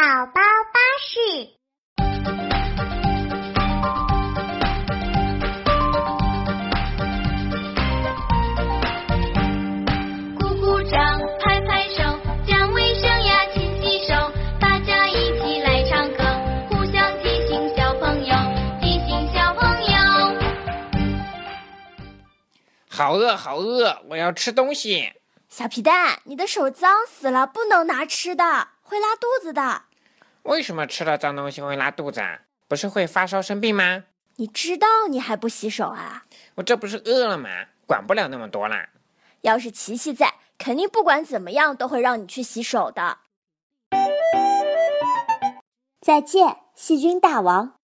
宝宝巴士，鼓鼓掌，拍拍手，讲卫生呀，勤洗手，大家一起来唱歌，互相提醒小朋友，提醒小朋友。好饿，好饿，我要吃东西。小皮蛋，你的手脏死了，不能拿吃的，会拉肚子的。为什么吃了脏东西会拉肚子啊？不是会发烧生病吗？你知道你还不洗手啊？我这不是饿了吗？管不了那么多啦。要是琪琪在，肯定不管怎么样都会让你去洗手的。再见，细菌大王。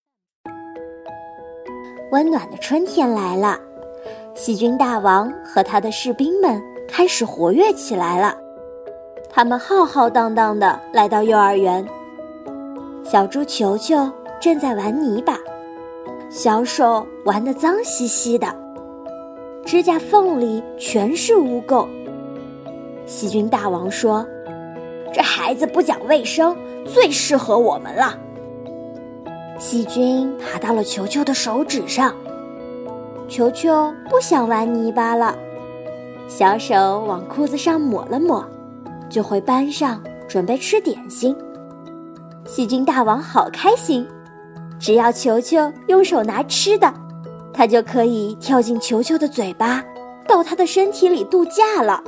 温暖的春天来了，细菌大王和他的士兵们开始活跃起来了。他们浩浩荡荡的来到幼儿园。小猪球球正在玩泥巴，小手玩得脏兮兮的，指甲缝里全是污垢。细菌大王说：“这孩子不讲卫生，最适合我们了。”细菌爬到了球球的手指上，球球不想玩泥巴了，小手往裤子上抹了抹，就回班上准备吃点心。细菌大王好开心，只要球球用手拿吃的，它就可以跳进球球的嘴巴，到它的身体里度假了。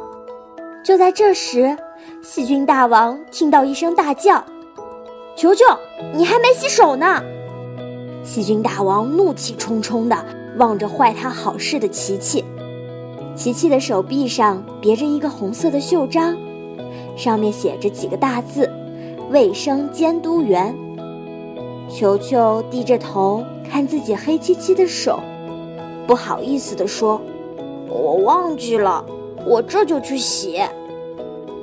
就在这时，细菌大王听到一声大叫：“球球，你还没洗手呢！”细菌大王怒气冲冲地望着坏他好事的琪琪。琪琪的手臂上别着一个红色的袖章，上面写着几个大字。卫生监督员，球球低着头看自己黑漆漆的手，不好意思地说：“我忘记了，我这就去洗。”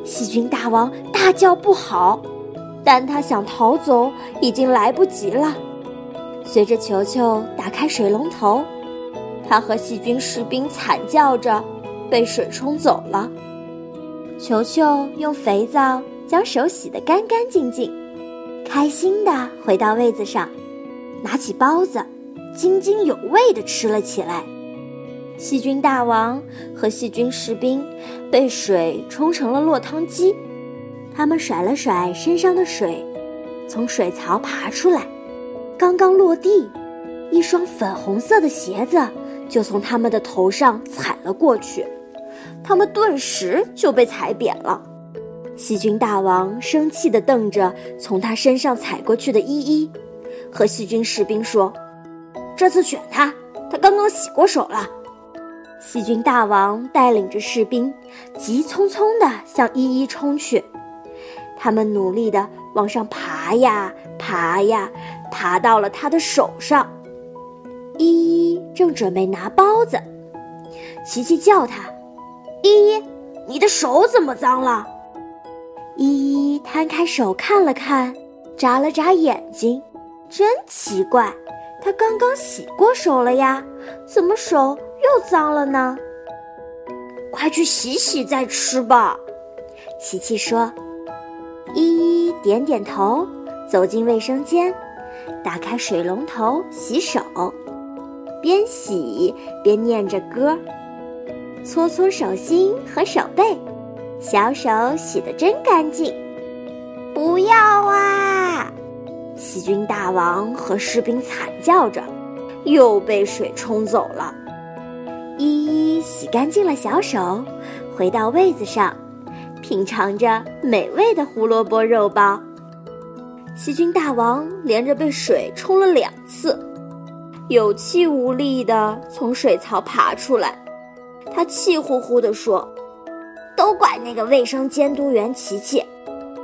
细菌大王大叫不好，但他想逃走已经来不及了。随着球球打开水龙头，他和细菌士兵惨叫着被水冲走了。球球用肥皂。将手洗得干干净净，开心地回到位子上，拿起包子，津津有味地吃了起来。细菌大王和细菌士兵被水冲成了落汤鸡，他们甩了甩身上的水，从水槽爬出来，刚刚落地，一双粉红色的鞋子就从他们的头上踩了过去，他们顿时就被踩扁了。细菌大王生气地瞪着从他身上踩过去的依依，和细菌士兵说：“这次选他，他刚刚洗过手了。”细菌大王带领着士兵急匆匆地向依依冲去，他们努力地往上爬呀爬呀，爬到了他的手上。依依正准备拿包子，琪琪叫他：“依依，你的手怎么脏了？”依依摊开手看了看，眨了眨眼睛，真奇怪，她刚刚洗过手了呀，怎么手又脏了呢？快去洗洗再吃吧，琪琪说。依依点点头，走进卫生间，打开水龙头洗手，边洗边念着歌，搓搓手心和手背。小手洗得真干净，不要啊！细菌大王和士兵惨叫着，又被水冲走了。依依洗干净了小手，回到位子上，品尝着美味的胡萝卜肉包。细菌大王连着被水冲了两次，有气无力地从水槽爬出来，他气呼呼地说。都怪那个卫生监督员琪琪，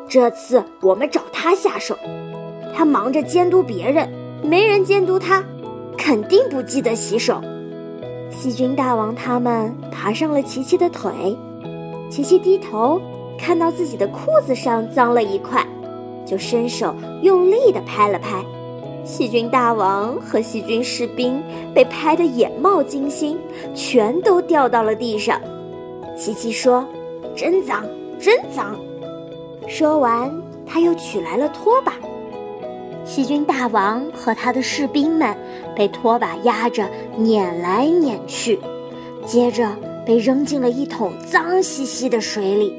这次我们找他下手。他忙着监督别人，没人监督他，肯定不记得洗手。细菌大王他们爬上了琪琪的腿，琪琪低头看到自己的裤子上脏了一块，就伸手用力地拍了拍。细菌大王和细菌士兵被拍得眼冒金星，全都掉到了地上。琪琪说。真脏，真脏！说完，他又取来了拖把。细菌大王和他的士兵们被拖把压着碾来碾去，接着被扔进了一桶脏兮兮的水里。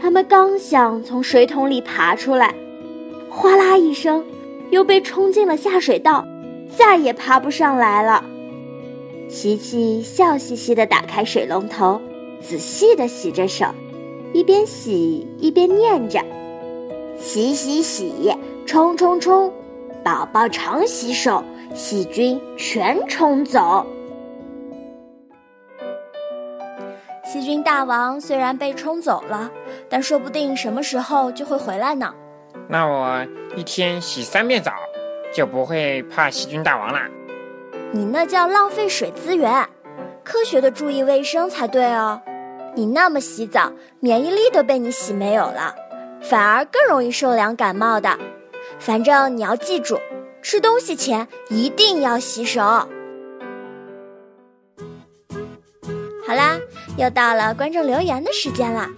他们刚想从水桶里爬出来，哗啦一声，又被冲进了下水道，再也爬不上来了。琪琪笑嘻嘻地打开水龙头，仔细地洗着手，一边洗一边念着：“洗洗洗，冲冲冲，宝宝常洗手，细菌全冲走。”细菌大王虽然被冲走了，但说不定什么时候就会回来呢。那我一天洗三遍澡，就不会怕细菌大王啦。你那叫浪费水资源，科学的注意卫生才对哦。你那么洗澡，免疫力都被你洗没有了，反而更容易受凉感冒的。反正你要记住，吃东西前一定要洗手。好啦，又到了观众留言的时间啦。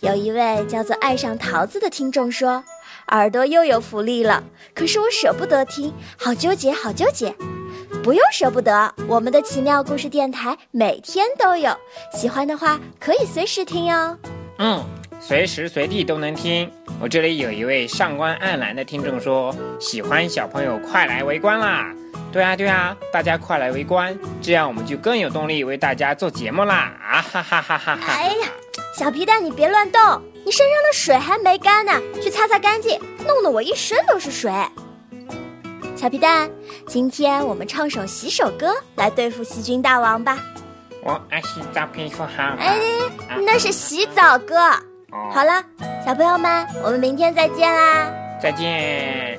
有一位叫做爱上桃子的听众说：“耳朵又有福利了，可是我舍不得听，好纠结，好纠结。”不用舍不得，我们的奇妙故事电台每天都有，喜欢的话可以随时听哟。嗯，随时随地都能听。我这里有一位上官暗蓝的听众说，喜欢小朋友快来围观啦！对啊对啊，大家快来围观，这样我们就更有动力为大家做节目啦！啊哈哈哈哈哈！哎呀，小皮蛋你别乱动，你身上的水还没干呢，去擦擦干净，弄得我一身都是水。小皮蛋，今天我们唱首洗手歌来对付细菌大王吧。我爱洗澡，皮肤好。哎，那是洗澡歌。好了，小朋友们，我们明天再见啦！再见。